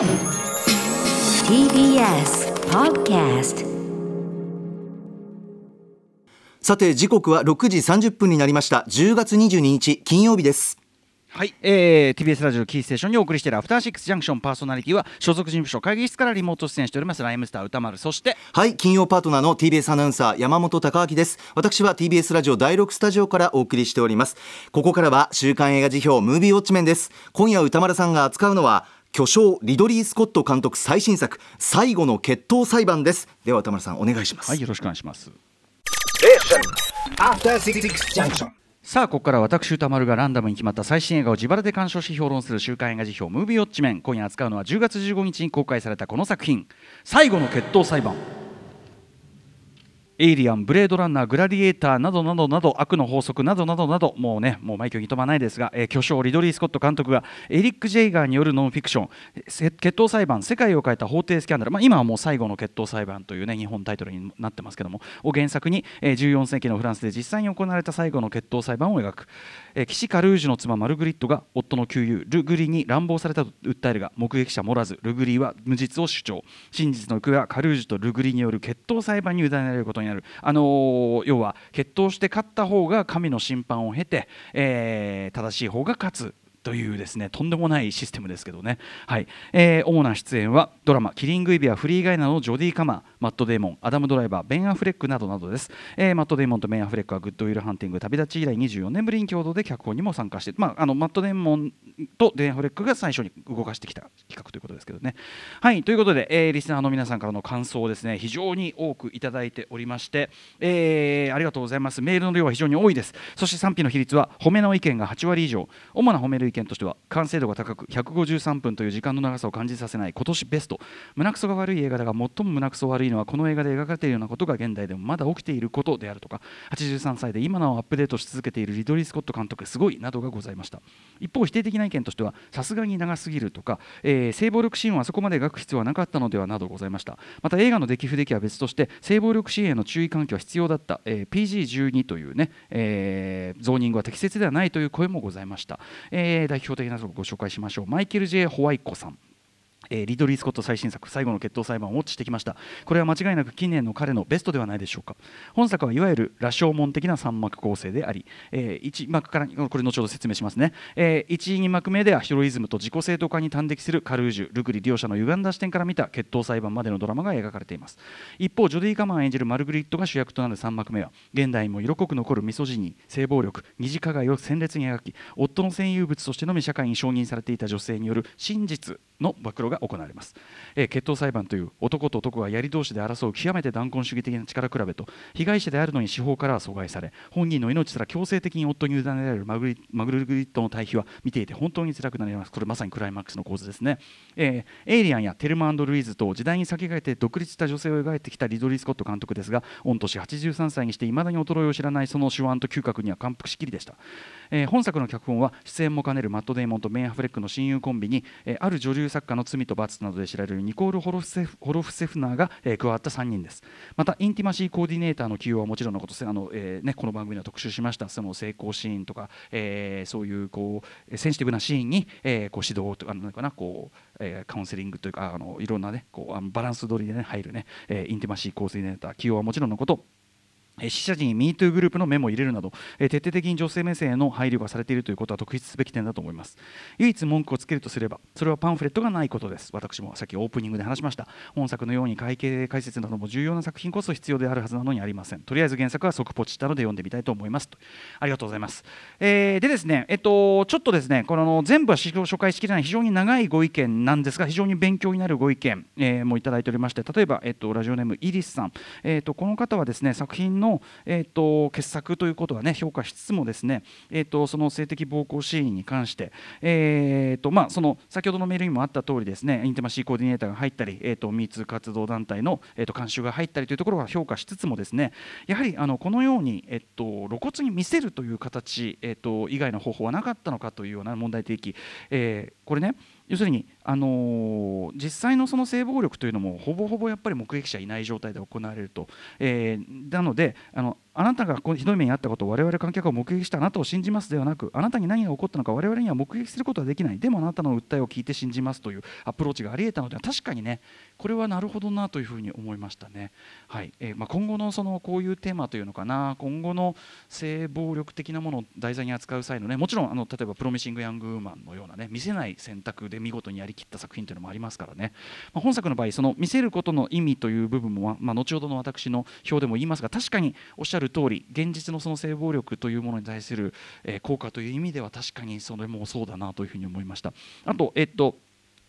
TBS Podcast さて時刻は6時30分になりました。10月22日金曜日です。はい、えー、TBS ラジオキーステーションにお送りしているアフターシックスジャンクションパーソナリティは所属事務所会議室からリモート出演しておりますライムスター歌丸。そしてはい金曜パートナーの TBS アナウンサー山本貴明です。私は TBS ラジオ第6スタジオからお送りしております。ここからは週刊映画辞表ムービーウォッチメンです。今夜歌丸さんが扱うのは巨匠リドリー・スコット監督最新作最後の決闘裁判です。では歌丸さんお願いします、はいよろしくお願いします。After Six Junction. さあここから私歌丸がランダムに決まった最新映画を自腹で鑑賞し評論する週刊映画辞表ムービーウォッチメン。今夜扱うのは10月15日に公開されたこの作品。最後の決闘裁判エイリアン、ブレードランナー、グラディエーターなどなどなど悪の法則などなどなどもうねもう枚挙に飛ばないですが、えー巨匠リドリー・スコット監督がエリック・ジェイガーによるノンフィクション決闘裁判世界を変えた法廷スキャンダル、まあ、今はもう最後の決闘裁判というね日本タイトルになってますけどもを原作に、えー14世紀のフランスで実際に行われた最後の決闘裁判を描く、えー騎士カルージュの妻マルグリットが夫の旧友ルグリに乱暴されたと訴えるが目撃者もらずルグリは無実を主張。真実の行方はカルージュとルグリによる決闘裁判に委ねられることになる、あの要は決闘して勝った方が神の審判を経て、えー正しい方が勝つというですねとんでもないシステムですけどね、はい。えー主な出演はドラマ「キリング・イビア・フリーガイナ」のジョディ・カマー。マット・デーモンアダム・ドライバーベン・アフレックなどなどです、えーマット・デーモンとベン・アフレックはグッドウィル・ハンティング。旅立ち以来24年ぶりに共同で脚本にも参加して、まあ、あのマット・デーモンとベン・アフレックが最初に動かしてきた企画ということですけどね。はいということで、えーリスナーの皆さんからの感想をですね非常に多くいただいておりまして、えーありがとうございます。メールの量は非常に多いです。そして賛否の比率は褒めの意見が8割以上。主な褒める意見としては完成度が高く153分という時間の長さを感じさせない今年ベスト。胸くそが悪い映画だが最も胸くそ悪いのはこの映画で描かれているようなことが現代でもまだ起きていることであるとか83歳で今なおアップデートし続けているリドリー・スコット監督すごいなどがございました。一方否定的な意見としてはさすがに長すぎるとか、えー性暴力シーンはあそこまで描く必要はなかったのではなどございました。また映画の出来不出来は別として性暴力シーンへの注意喚起は必要だった、えー PG12 というね、えーゾーニングは適切ではないという声もございました、え代表的なところご紹介しましょう。マイケル・ J・ ホワイコさん。えーリドリー・スコット最新作「最後の決闘裁判」をウォッチしてきました。これは間違いなく近年の彼のベストではないでしょうか。本作はいわゆる羅生門的な3幕構成であり、え1幕からこれ後ほど説明しますね、え1、2幕目ではヒロイズムと自己正当化に端的するカルージュルグリ両者の歪んだ視点から見た決闘裁判までのドラマが描かれています。一方ジョディ・カマン演じるマルグリットが主役となる3幕目は現代にも色濃く残るミソジニー性暴力二次加害を鮮烈に描き夫の占有物としてのみ社会に承認されていた女性による真実の暴露が行われます、えー決闘裁判という男と男が槍同士で争う極めて断根主義的な力比べと被害者であるのに司法からは阻害され本人の命すら強制的に夫に委ねられるマグリマグルグリットの対比は見ていて本当に辛くなります。これまさにクライマックスの構図ですね、えーエイリアンやテルマルイーズと時代に先駆けて独立した女性を描いてきたリドリー・スコット監督ですが御年83歳にしていまだに衰えを知らないその手腕と嗅覚には感服しきりでした、えー本作の脚本は出演も兼ねるマット・デイモンとメン・アフレックの親友コンビに、えーある女流作家の罪と罰などで知られるニコール・ホロフセフホロフセフナーが、えー加わった3人です。またインティマシーコーディネーターの起用はもちろんのことあの、えーね、この番組では特集しました。その成功シーンとか、えーそういうこうセンシティブなシーンに、えーこう指導とかなんかなこう、えーカウンセリングというかあのいろんなねこうあのバランス取りで、ね、入るね、えーインティマシーコーディネーター起用はもちろんのことえー死者陣に MeToo グループのメモを入れるなど、え徹底的に女性目線への配慮がされているということは特筆すべき点だと思います。唯一文句をつけるとすればそれはパンフレットがないことです。私もさっきオープニングで話しました。本作のように会計解説なども重要な作品こそ必要であるはずなのにありません。とりあえず原作は即ポチったので読んでみたいと思います。とありがとうございます、えーでですねえっとちょっとですねこの全部は紹介しきれない非常に長いご意見なんですが非常に勉強になるご意見、えーもいただいておりまして例えば、えっと、ラジオネームイリスさん、えっと、この方はですね作品の、のえっと、傑作ということはね評価しつつもですね、えっと、その性的暴行シーンに関して、えっとまあ、その先ほどのメールにもあった通りですねインテマシーコーディネーターが入ったり、えっと、ミー活動団体の、えっと、監修が入ったりというところは評価しつつもですねやはりあのこのように、えっと、露骨に見せるという形、えっと、以外の方法はなかったのかというような問題提起、えーこれね要するに、あのー実際のその性暴力というのもほぼほぼやっぱり目撃者いない状態で行われると、えーなのであのあなたがこのひどい目に遭ったことを我々観客が目撃したあなたを信じますではなくあなたに何が起こったのか我々には目撃することはできない。でもあなたの訴えを聞いて信じますというアプローチがあり得たのでは確かにねこれはなるほどなというふうに思いましたね、はい。えー、まあ、今後のそのこういうテーマというのかな今後の性暴力的なものを題材に扱う際のねもちろんあの例えばプロミシング・ヤング・ウーマンのようなね見せない選択で見事にやりきった作品というのもありますからね、まあ、本作の場合その見せることの意味という部分も、まあ、後ほどの私の表でも言いますが確かにおっしゃる通り現実のその性暴力というものに対する、え、効果という意味では確かにそれもそうだなというふうに思いました。あと、えっと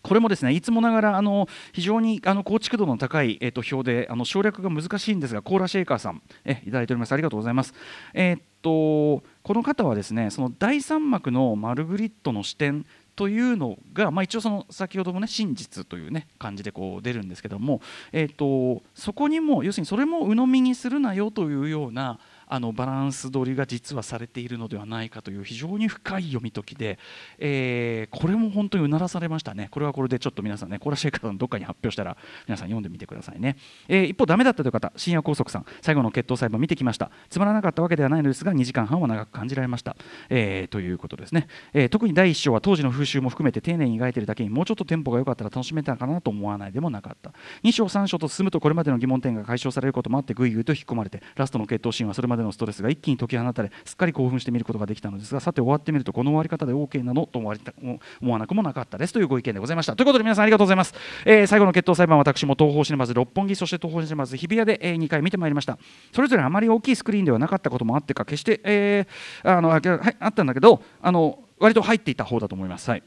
これもですねいつもながらあの非常にあの構築度の高い、えー、と表であの省略が難しいんですがコーラシェイカーさんえいただいておりますありがとうございます。えー、っとこの方はですねその第三幕のマルグリットの視点というのが、まあ、一応その先ほどもね真実というね感じでこう出るんですけども、えーとそこにも要するにそれも鵜呑みにするなよというようなあのバランス取りが実はされているのではないかという非常に深い読み解きで、えー、これも本当にうならされましたね。これはこれでちょっと皆さんねコーラシェイカーのどっかに発表したら皆さん読んでみてくださいね、えー、一方ダメだったという方深夜拘束さん最後の決闘裁判見てきました。つまらなかったわけではないのですが2時間半は長く感じられました、えー、ということですね、えー、特に第1章は当時の風習も含めて丁寧に描いているだけにもうちょっとテンポが良かったら楽しめたかなと思わないでもなかった。2章3章と進むとこれまでの疑問点が解消されることもあってぐいぐいと引っ込まれてラストの決闘シーンはそれまでのストレスが一気に解き放たれすっかり興奮して見ることができたのですがさて終わってみるとこの終わり方で OK なのと思われた思わなくもなかったですというご意見でございました。ということで皆さんありがとうございます、えー、最後の決闘裁判私も東方シネマズ六本木そして東方シネマズ日比谷で、えー、2回見てまいりました。それぞれあまり大きいスクリーンではなかったこともあってか決して、えー、あのはいあったんだけどあの割と入っていた方だと思います。はい。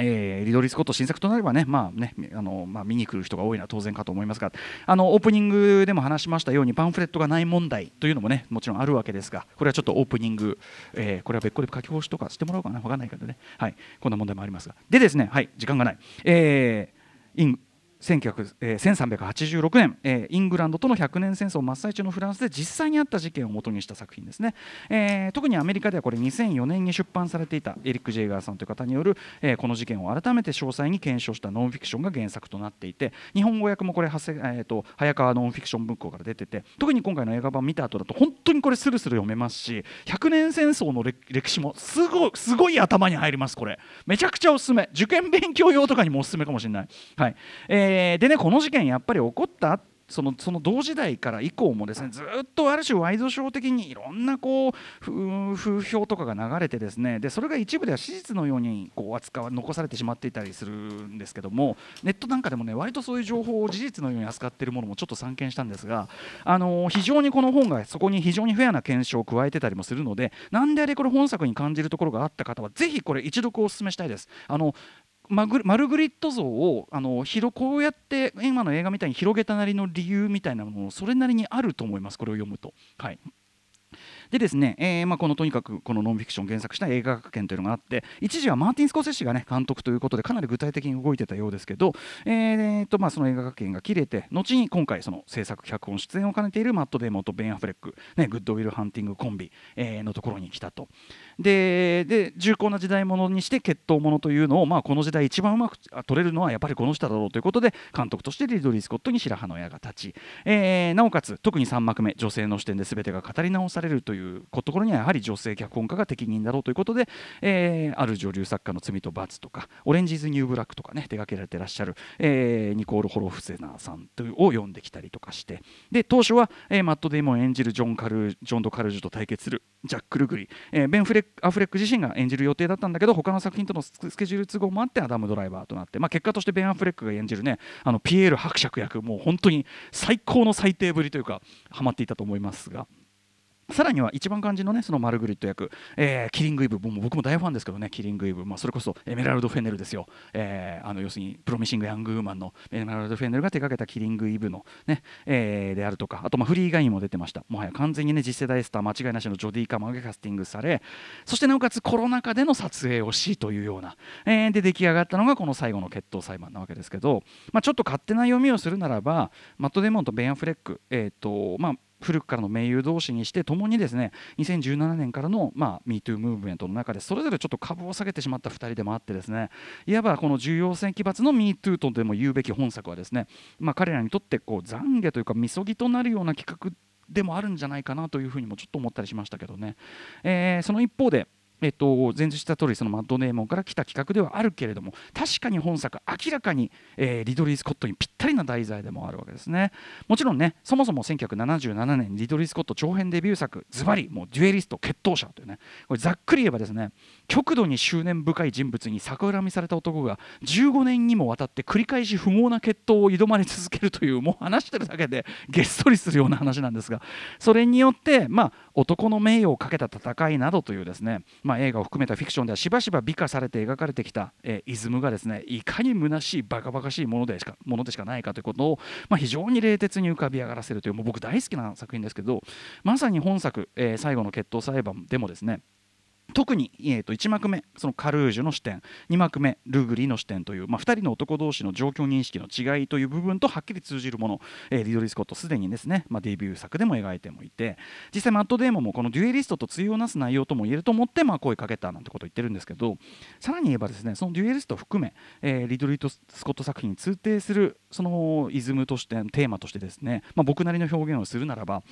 えー、リドリー・スコット新作となればね,、まあねあのまあ、見に来る人が多いのは当然かと思いますがあのオープニングでも話しましたようにパンフレットがない問題というのもねもちろんあるわけですがこれはちょっとオープニング、えー、これは別個で書き下しとかしてもらおうかな分かんないけどね、はい、こんな問題もありますが。でですね、はい、時間がない、えー、インえー、1386年、えー、イングランドとの100年戦争真っ最中のフランスで実際にあった事件をもとにした作品ですね、えー、特にアメリカではこれ2004年に出版されていたエリック・ジェイガーさんという方による、えー、この事件を改めて詳細に検証したノンフィクションが原作となっていて日本語訳もこれ、えーと、ハヤカワノンフィクション文庫から出てて特に今回の映画版見た後だと本当にこれスルスル読めますし100年戦争の歴史もすごいすごい頭に入りますこれ。めちゃくちゃおすすめ。受験勉強用とかにもおすすめかもしれない、はい。えーえー、でねこの事件やっぱり起こったそのその同時代から以降もですねずっとある種ワイドショー的にいろんなこう風評とかが流れてですねでそれが一部では史実のようにこう扱わ残されてしまっていたりするんですけどもネットなんかでもね割とそういう情報を事実のように扱っているものもちょっと散見したんですがあの非常にこの本がそこに非常にフェアな検証を加えてたりもするのでなんであれこれ本作に感じるところがあった方はぜひこれ一読お勧めしたいです。あのマグマルグリット像をあの広こうやって今の映画みたいに広げたなりの理由みたいなものそれなりにあると思いますこれを読むと。はいでですね、えーまあ、このとにかくこのノンフィクション原作した映画学研というのがあって一時はマーティン・スコセッシが、ね、監督ということでかなり具体的に動いてたようですけど、えーとまあ、その映画学研が切れて後に今回その制作脚本出演を兼ねているマット・デーモンとベン・アフレック、ね、グッドウィル・ハンティングコンビ、えー、のところに来たと。でで重厚な時代物にして決闘ものというのを、まあ、この時代一番うまく撮れるのはやっぱりこの人だろうということで監督としてリドリー・スコットに白羽の矢が立ち、えー、なおかつ特に3幕目女性の視点で全てが語り直されるというところにはやはり女性脚本家が適任だろうということで、えー、ある女流作家の罪と罰とかオレンジズ・ニューブラックとかね手掛けられてらっしゃる、えー、ニコール・ホロフセナーさんというを呼んできたりとかしてで当初は、えー、マット・デイモン演じるジャン・カルジャン・ド・カルージュと対決するジャック・ルグリ、えー、ベン・アフレックアフレック自身が演じる予定だったんだけど他の作品とのスケジュール都合もあってアダム・ドライバーとなって、まあ、結果としてベン・アフレックが演じるねあのピエール伯爵役もう本当に最高の最低ぶりというかハマっていたと思いますが。さらには一番感じのねそのマルグリット役、えー、キリングイブ僕も大ファンですけどねキリングイブ、まあ、それこそエメラルド・フェネルですよ、えー、あの要するにプロミシング・ヤング・ウーマンのエメラルド・フェネルが手掛けたキリングイブのね、えー、であるとか。あとまあフリーガインも出てました。もはや完全にね次世代スター間違いなしのジョディ・カマーがキャスティングされ。そしてなおかつコロナ禍での撮影をしというような、えー、で出来上がったのがこの最後の決闘裁判なわけですけど、まあ、ちょっと勝手な読みをするならばマット・デモンとベン・アフレック、えーとまあ、古くからの盟友同士にして共にですね2017年からの、まあ、MeToo ムーブメントの中でそれぞれちょっと株を下げてしまった2人でもあってですねいわばこの重要性奇抜の MeToo とでも言うべき本作はですね、まあ、彼らにとってこう懺悔というかみそぎとなるような企画でもあるんじゃないかなというふうにもちょっと思ったりしましたけどね、えー、その一方でえっと、前述した通りそのマッド・ネーモンから来た企画ではあるけれども確かに本作明らかに、えー、リドリー・スコットにぴったりな題材でもあるわけですね。もちろんねそもそも1977年リドリー・スコット長編デビュー作ズバリもうデュエリスト決闘者というねこれざっくり言えばですね極度に執念深い人物に逆恨みされた男が15年にもわたって繰り返し不毛な決闘を挑まれ続けるというもう話してるだけでげっそりするような話なんですがそれによってまあ男の名誉をかけた戦いなどというですね、まあ、映画を含めたフィクションではしばしば美化されて描かれてきた、え、イズムがですねいかに虚しいバカバカしいものでしかものでしかないかということを、まあ、非常に冷徹に浮かび上がらせるというもう僕大好きな作品ですけどまさに本作、え、最後の決闘裁判でもですね特に、えー、と1幕目そのカルージュの視点2幕目ルグリの視点という、まあ、2人の男同士の状況認識の違いという部分とはっきり通じるもの、えー、リドリー・スコットすでにですね、まあ、デビュー作でも描いてもいて実際マット・デーモンもこのデュエリストと対をなす内容とも言えると思って、まあ、声かけたなんてことを言ってるんですけどさらに言えばですねそのデュエリストを含め、えー、リドリー・スコット作品に通底するそのイズムとしてテーマとしてですね、まあ、僕なりの表現をするならば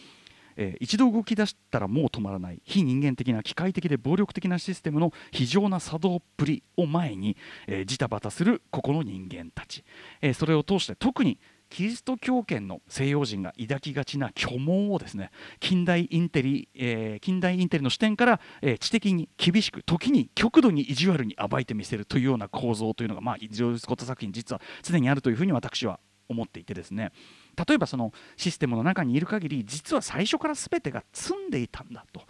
えー、一度動き出したらもう止まらない非人間的な機械的で暴力的なシステムの非常な作動っぷりを前に、えー、ジタバタするここの人間たち、えー、それを通して特にキリスト教圏の西洋人が抱きがちな虚妄をですね近代インテリ、えー、近代インテリの視点から、えー、知的に厳しく時に極度に意地悪に暴いてみせるというような構造というのが、まあ、ジョースコット作品実は常にあるというふうに私は思っていてですね。例えばそのシステムの中にいる限り実は最初から全てが積んでいたんだと。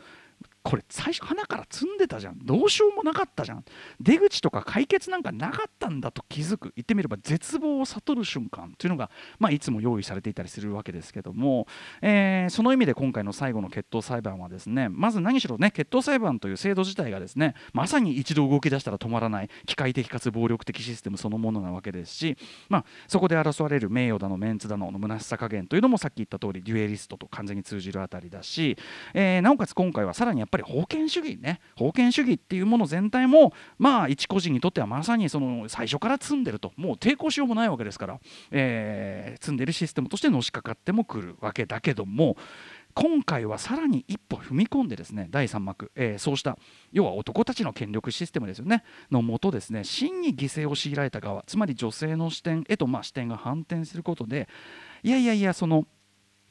これ最初花から積んでたじゃん。どうしようもなかったじゃん。出口とか解決なんかなかったんだと気づく。言ってみれば絶望を悟る瞬間というのが、まあ、いつも用意されていたりするわけですけども、えー、その意味で今回の最後の決闘裁判はですねまず何しろね決闘裁判という制度自体がですねまさに一度動き出したら止まらない機械的かつ暴力的システムそのものなわけですし、まあ、そこで争われる名誉だのメンツだのの虚しさ加減というのもさっき言った通りデュエリストと完全に通じるあたりだし、えー、なおかつ今回はさらにやっぱりり封建主義ね封建主義っていうもの全体もまあ一個人にとってはまさにその最初から積んでると。もう抵抗しようもないわけですから、えー、積んでるシステムとしてのしかかってもくるわけだけども今回はさらに一歩踏み込んでですね第3幕、えー、そうした要は男たちの権力システムですよねのもとですね真に犠牲を強いられた側つまり女性の視点へとま視点が反転することでいやいやいやその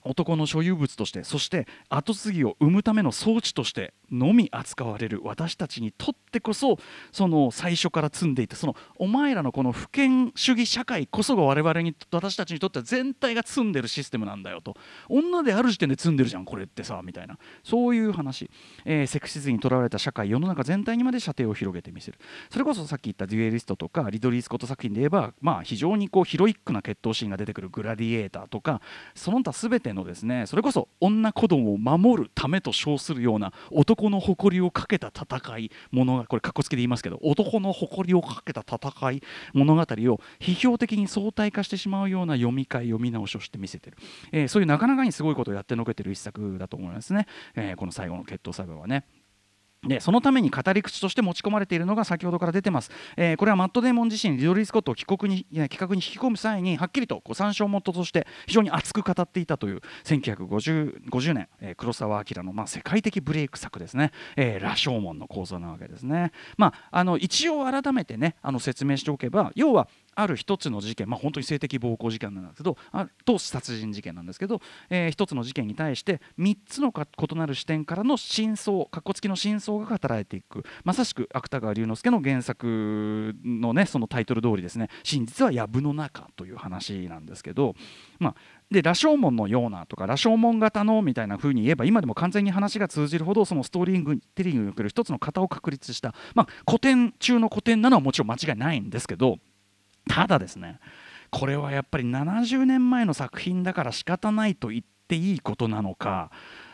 男の所有物としてそして跡継ぎを生むための装置としてのみ扱われる私たちにとってこそその最初から積んでいてそのお前らのこの不権主義社会こそが我々に私たちにとっては全体が積んでるシステムなんだよと。女である時点で積んでるじゃんこれってさみたいな。そういう話、えー、セクシズにとらわれた社会世の中全体にまで射程を広げてみせる。それこそさっき言ったデュエリストとかリドリー・スコット作品で言えば、まあ、非常にこうヒロイックな決闘シーンが出てくるグラディエーターとかその他全てのですねそれこそ女子供を守るためと称するような男の誇りをかけた戦い物がこれかっこつけで言いますけど男の誇りをかけた戦い物語を批評的に相対化してしまうような読み替え読み直しをして見せてる、えー、そういうなかなかにすごいことをやってのけてる一作だと思いますね、えー、この最後の決闘裁判はね。でそのために語り口として持ち込まれているのが先ほどから出てます、えー、これはマット・デーモン自身リドリー・スコットを帰国に企画に引き込む際にはっきりとこう参照元として非常に熱く語っていたという1950年、えー、黒澤明の、まあ、世界的ブレイク作ですね「えー、羅生門」の構造なわけですね。まあ、あの一応改めてねあの説明しておけば要はある一つの事件、まあ、本当に性的暴行事件なんですけどあと殺人事件なんですけど、えー、一つの事件に対して3つの異なる視点からの真相かっこつきの真相が語られていく。まさしく芥川龍之介の原作のねそのタイトル通りですね。真実は藪の中という話なんですけど、まあ、で羅生門のようなとか羅生門型のみたいな風に言えば今でも完全に話が通じるほどそのストーリーテリングにおける一つの型を確立した、まあ、古典中の古典なのはもちろん間違いないんですけどただですねこれはやっぱり70年前の作品だから仕方ないと言っていいことなのか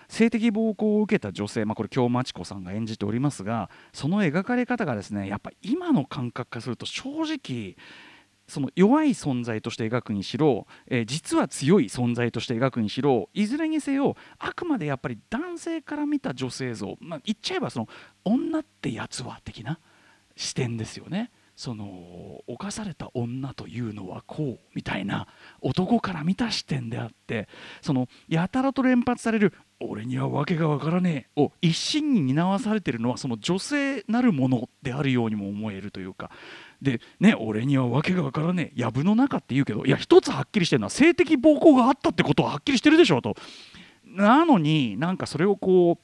性的暴行を受けた女性、まあ、これ京真知子さんが演じておりますがその描かれ方がですねやっぱ今の感覚化すると正直その弱い存在として描くにしろ、えー、実は強い存在として描くにしろいずれにせよあくまでやっぱり男性から見た女性像、まあ、言っちゃえばその女ってやつは的な視点ですよね。その犯された女というのはこうみたいな男から見た視点であってそのやたらと連発される「俺には訳がわからねえ」を一心に担わされてるのはその女性なるものであるようにも思えるというかでね俺には訳がわからねえ藪の中って言うけどいや一つはっきりしてるのは性的暴行があったってことははっきりしてるでしょと。なのになんかそれをこ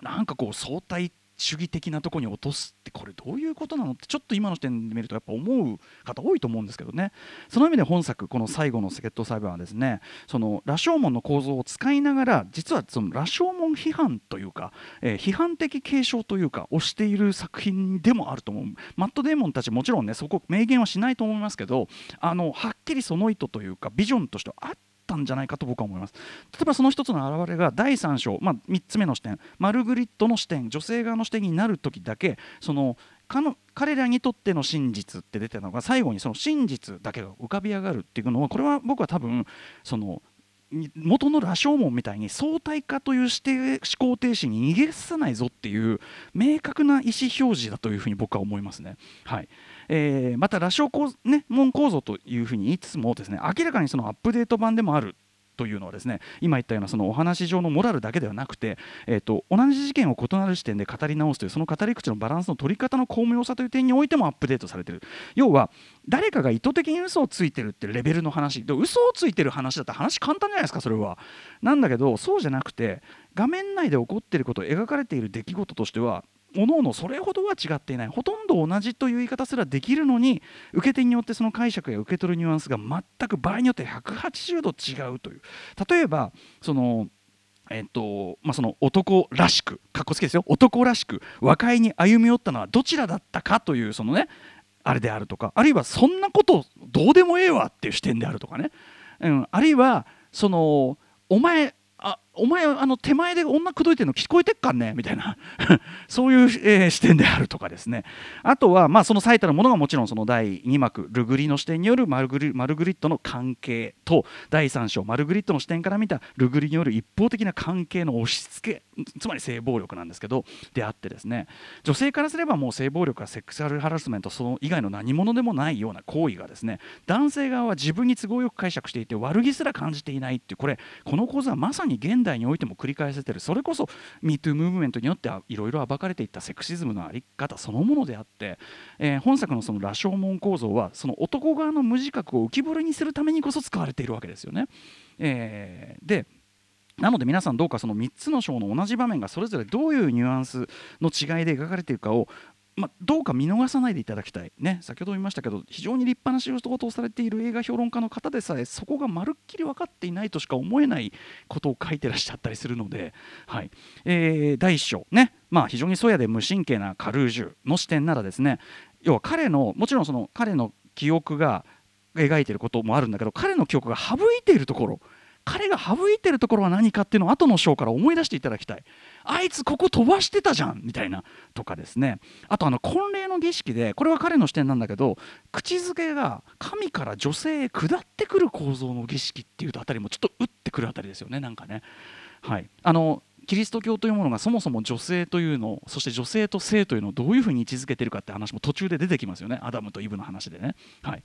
うなんかこう相対主義的なとこに落とすってこれどういうことなのってちょっと今の視点で見るとやっぱ思う方多いと思うんですけどね。その意味で本作この最後の決闘裁判はですねその羅生門の構造を使いながら実はその羅生門批判というか、えー、批判的継承というかをしている作品でもあると思う。マット・デーモンたちもちろんねそこ明言はしないと思いますけどあのはっきりその意図というかビジョンとしてはあってったんじゃないかと僕は思います例えばその一つの表れが第3章、まあ、3つ目の視点マルグリットの視点女性側の視点になる時だけその彼らにとっての真実って出てたのが最後にその真実だけが浮かび上がるっていうのはこれは僕は多分その元の羅生門みたいに相対化という指定思考停止に逃げさないぞっていう明確な意思表示だというふうに僕は思いますね。はいえー、また羅生門構造というふうに言いつつもですね明らかにそのアップデート版でもあるというのはですね今言ったようなそのお話上のモラルだけではなくて、えーと、同じ事件を異なる視点で語り直すというその語り口のバランスの取り方の巧妙さという点においてもアップデートされている。要は誰かが意図的に嘘をついてるってレベルの話で嘘をついてる話だったら話簡単じゃないですかそれは。なんだけどそうじゃなくて画面内で起こっていること描かれている出来事としては各々それほどは違っていない。ほとんど同じという言い方すらできるのに受け手によってその解釈や受け取るニュアンスが全く場合によって180度違うという。例えばそのえっとまあ、その男らしくかっこつけですよ。男らしく和解に歩み寄ったのはどちらだったかというそのねあれであるとか。あるいはそんなことどうでもええわっていう視点であるとかね、うん、あるいはそのお前あお前あの手前で女口説いてるの聞こえてっかんね？みたいな。そういう、えー、視点であるとかですね。あとは、まあ、その最たるものがもちろんその第2幕ルグリの視点によるマルグリマルグリットの関係と第3章マルグリットの視点から見たルグリによる一方的な関係の押し付けつまり性暴力なんですけどであってですね。女性からすればもう性暴力やセックスアルハラスメントその以外の何者でもないような行為がですね。男性側は自分に都合よく解釈していて悪気すら感じていないっていうこれこの構図はまさに現代においても繰り返せてるそれこそ MeToo ムーブメントによっていろいろ暴かれていったセクシズムの在り方そのものであって、えー、本作のその羅生門構造はその男側の無自覚を浮き彫りにするためにこそ使われているわけですよね。えー、でなので皆さんどうかその3つの章の同じ場面がそれぞれどういうニュアンスの違いで描かれているかをまあ、どうか見逃さないでいただきたい、ね、先ほど言いましたけど非常に立派な仕事をされている映画評論家の方でさえそこがまるっきり分かっていないとしか思えないことを書いてらっしゃったりするので、はい。えー、第1章ね、まあ、非常にそやで無神経なカルージュの視点ならですね要は彼のもちろんその彼の記憶が描いていることもあるんだけど彼の記憶が省いているところ。彼が省いてるところは何かっていうのを後の章から思い出していただきたい。あいつここ飛ばしてたじゃんみたいなとかですね。あとあの婚礼の儀式でこれは彼の視点なんだけど口づけが神から女性へ下ってくる構造の儀式っていうとあたりもちょっと打ってくるあたりですよねなんかね。はい。あのキリスト教というものがそもそも女性というのそして女性と性というのをどういうふうに位置づけているかって話も途中で出てきますよね。アダムとイブの話でね、はい。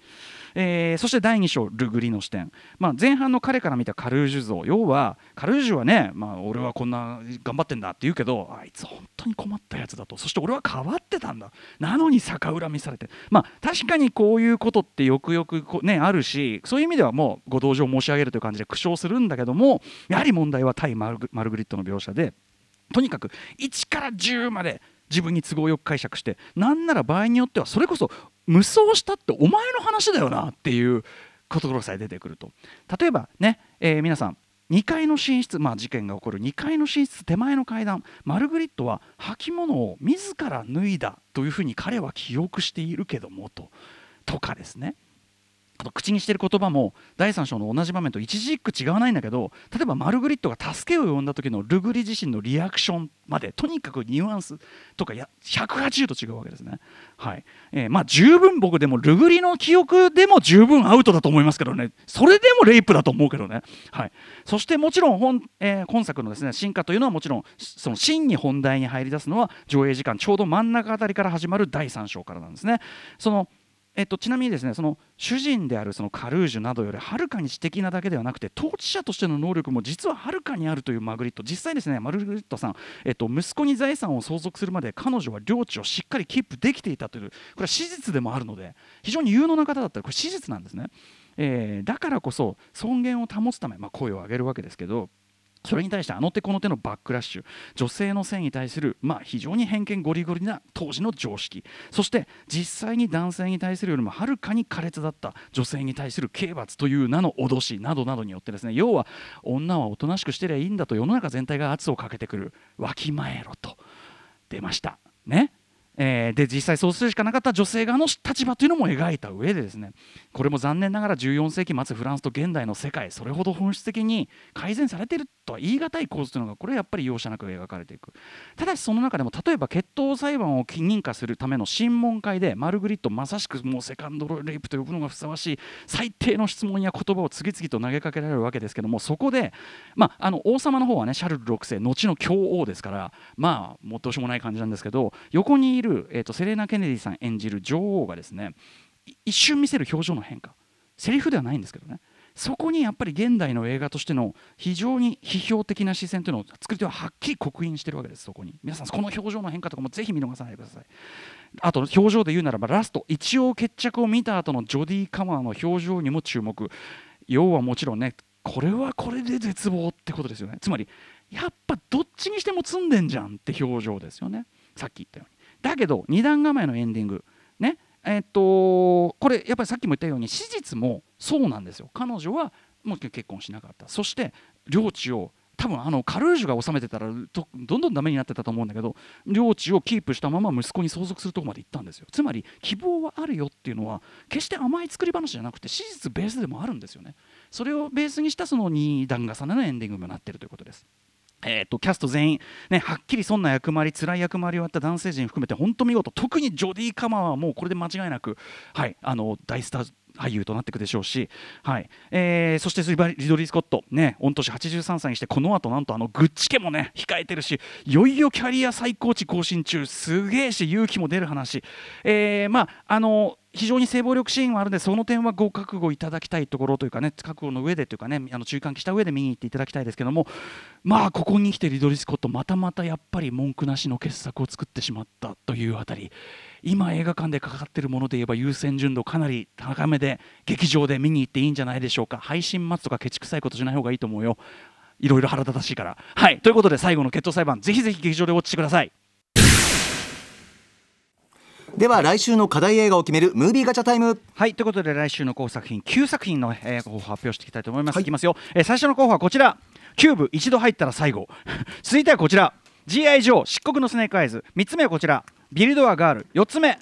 えー、そして第2章ルグリの視点、まあ、前半の彼から見たカルージュ像。要はカルージュはね、まあ、俺はこんな頑張ってんだって言うけどあいつ本当に困ったやつだと。そして俺は変わってたんだ。なのに逆恨みされて。まあ確かにこういうことってよくよくねあるしそういう意味ではもうご同情申し上げるという感じで苦笑するんだけどもやはり問題は対マルグリットの描写者でとにかく1から10まで自分に都合よく解釈してなんなら場合によってはそれこそ無双したってお前の話だよなっていうことさえ出てくると。例えばね、えー、皆さん2階の寝室、まあ、事件が起こる2階の寝室手前の階段マルグリットは履物を自ら脱いだというふうに彼は記憶しているけどもととかですね。あと口にしてる言葉も第3章の同じ場面と一字一句違わないんだけど例えばマルグリットが助けを呼んだ時のルグリ自身のリアクションまでとにかくニュアンスとかや180度違うわけですね。はいえー、まあ十分僕でもルグリの記憶でも十分アウトだと思いますけどねそれでもレイプだと思うけどね。はい、そしてもちろん本,、えー、本作のですね進化というのはもちろんその真に本題に入り出すのは上映時間ちょうど真ん中あたりから始まる第3章からなんですね。そのえっと、ちなみにですねその主人であるそのカルージュなどよりはるかに知的なだけではなくて統治者としての能力も実ははるかにあるというマグリット実際ですねマグリットさん、えっと、息子に財産を相続するまで彼女は領地をしっかりキープできていたというこれは史実でもあるので非常に有能な方だったらこれ史実なんですね、えー、だからこそ尊厳を保つため、まあ、声を上げるわけですけどそれに対してあの手この手のバックラッシュ女性の性に対する、まあ、非常に偏見ゴリゴリな当時の常識そして実際に男性に対するよりもはるかに苛烈だった女性に対する刑罰という名の脅しなどなどによってですね要は女はおとなしくしてりゃいいんだと世の中全体が圧をかけてくるわきまえろと出ました。ね。えー、で実際そうするしかなかった女性側の立場というのも描いた上でですね。これも残念ながら14世紀末フランスと現代の世界それほど本質的に改善されているとは言い難い構図というのがこれやっぱり容赦なく描かれていく。ただしその中でも例えば決闘裁判を認可するための審問会でマルグリットまさしくもうセカンドレイプと呼ぶのがふさわしい最低の質問や言葉を次々と投げかけられるわけですけどもそこで、まあ、あの王様の方はねシャルル6世後の教王ですからまあもうどうしようもない感じなんですけど横にいる、えーと、セレーナ・ケネディさん演じる女王がですね一瞬見せる表情の変化。セリフではないんですけどね。そこにやっぱり現代の映画としての非常に批評的な視線というのを作り手ははっきり刻印してるわけですそこに。皆さんこの表情の変化とかもぜひ見逃さないでください。あと表情で言うならばラスト。一応決着を見た後のジョディ・カマーの表情にも注目。要はもちろんねこれはこれで絶望ってことですよね。つまりやっぱどっちにしても積んでんじゃんって表情ですよね。さっき言ったように。だけど二段構えのエンディング。ね。えっとこれやっぱりさっきも言ったように史実もそうなんですよ。彼女はもう結婚しなかった。そして領地を多分あのカルージュが治めてたらどんどんダメになってたと思うんだけど領地をキープしたまま息子に相続するとこまで行ったんですよ。つまり希望はあるよっていうのは決して甘い作り話じゃなくて史実ベースでもあるんですよね。それをベースにしたその2段重ねのエンディングにもなってるということです。えーと、キャスト全員、ね、はっきりそんな役回り辛い役回りをやった男性陣含めて本当見事特にジョディ・カマーはもうこれで間違いなく、はい、あの大スター俳優となっていくでしょうし、はい。えー、そしてリドリー・スコット、ね、御年83歳にしてこの後なんとあのグッチ家もね控えてるしいよいよキャリア最高値更新中。すげえし勇気も出る話、えー、まああの非常に性暴力シーンはあるのでその点はご覚悟いただきたいところというかね覚悟の上でというかねあの中間期した上で見に行っていただきたいですけどもまあここに来てリドリー・スコットまたまたやっぱり文句なしの傑作を作ってしまったというあたり。今映画館でかかっているもので言えば優先順度かなり高めで劇場で見に行っていいんじゃないでしょうか。配信待つとかケチくさいことしない方がいいと思うよ。いろいろ腹立たしいから。はい。ということで最後の決闘裁判ぜひぜひ劇場でウォッチしてください。では来週の課題映画を決めるムービーガチャタイム。はい。ということで来週の候補作品9作品の、えー、候補発表していきたいと思います、はい、いきますよ、えー、最初の候補はこちら。キューブ一度入ったら最後。続いてはこちら。G.I. ジョー漆黒のスネークアイズ。3つ目はこちらビルドアガール。4つ目。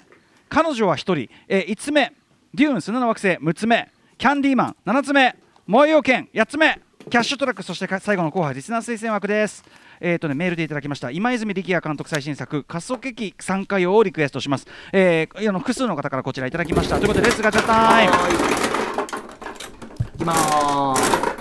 彼女は1人、えー、5つ目。デューン砂の惑星。6つ目。キャンディーマン。7つ目。燃えよ剣8つ目。キャッシュトラック。そして最後の候補。リスナー推薦枠です。えーとね、メールでいただきました。今泉力也監督最新作「かそけきサンカヨウ」をリクエストします、えー、あの複数の方からこちらいただきました。ということで Let's ガチャタイム。いきまー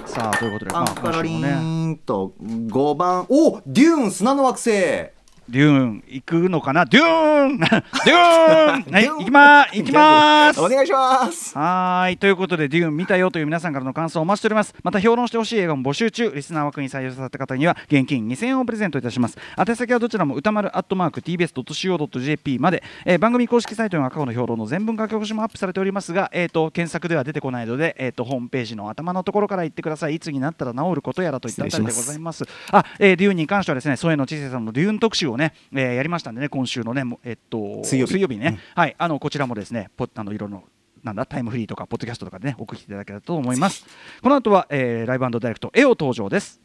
す。さあということでパンパラリンと5番。おデューン砂の惑星デューン行くのかな？デューン！デューン！はい行きまー行きます。お願いします。はいということでデューン見たよという皆さんからの感想をお待ちしております。また評論してほしい映画も募集中。リスナー枠に採用された方には現金2000円をプレゼントいたします。宛先はどちらも歌丸アットマーク TBS.CO.JP まで、えー、番組公式サイトには過去の評論の全文書き起こしもアップされております。が、えーと、検索では出てこないので、えーと、ホームページの頭のところから言ってください。いつになったら治ることやらといったあたりでございます。あ、えー、デューンに関してはですね添野知世さんのデューン特集をね、えー、やりましたんでね今週のねえっと水曜日。ね、うん、はいあのこちらもですねポあのいろいろなんだタイムフリーとかポッドキャストとかでね送っていただけたらと思います。この後は、えー、ライブダイレクトエオ登場です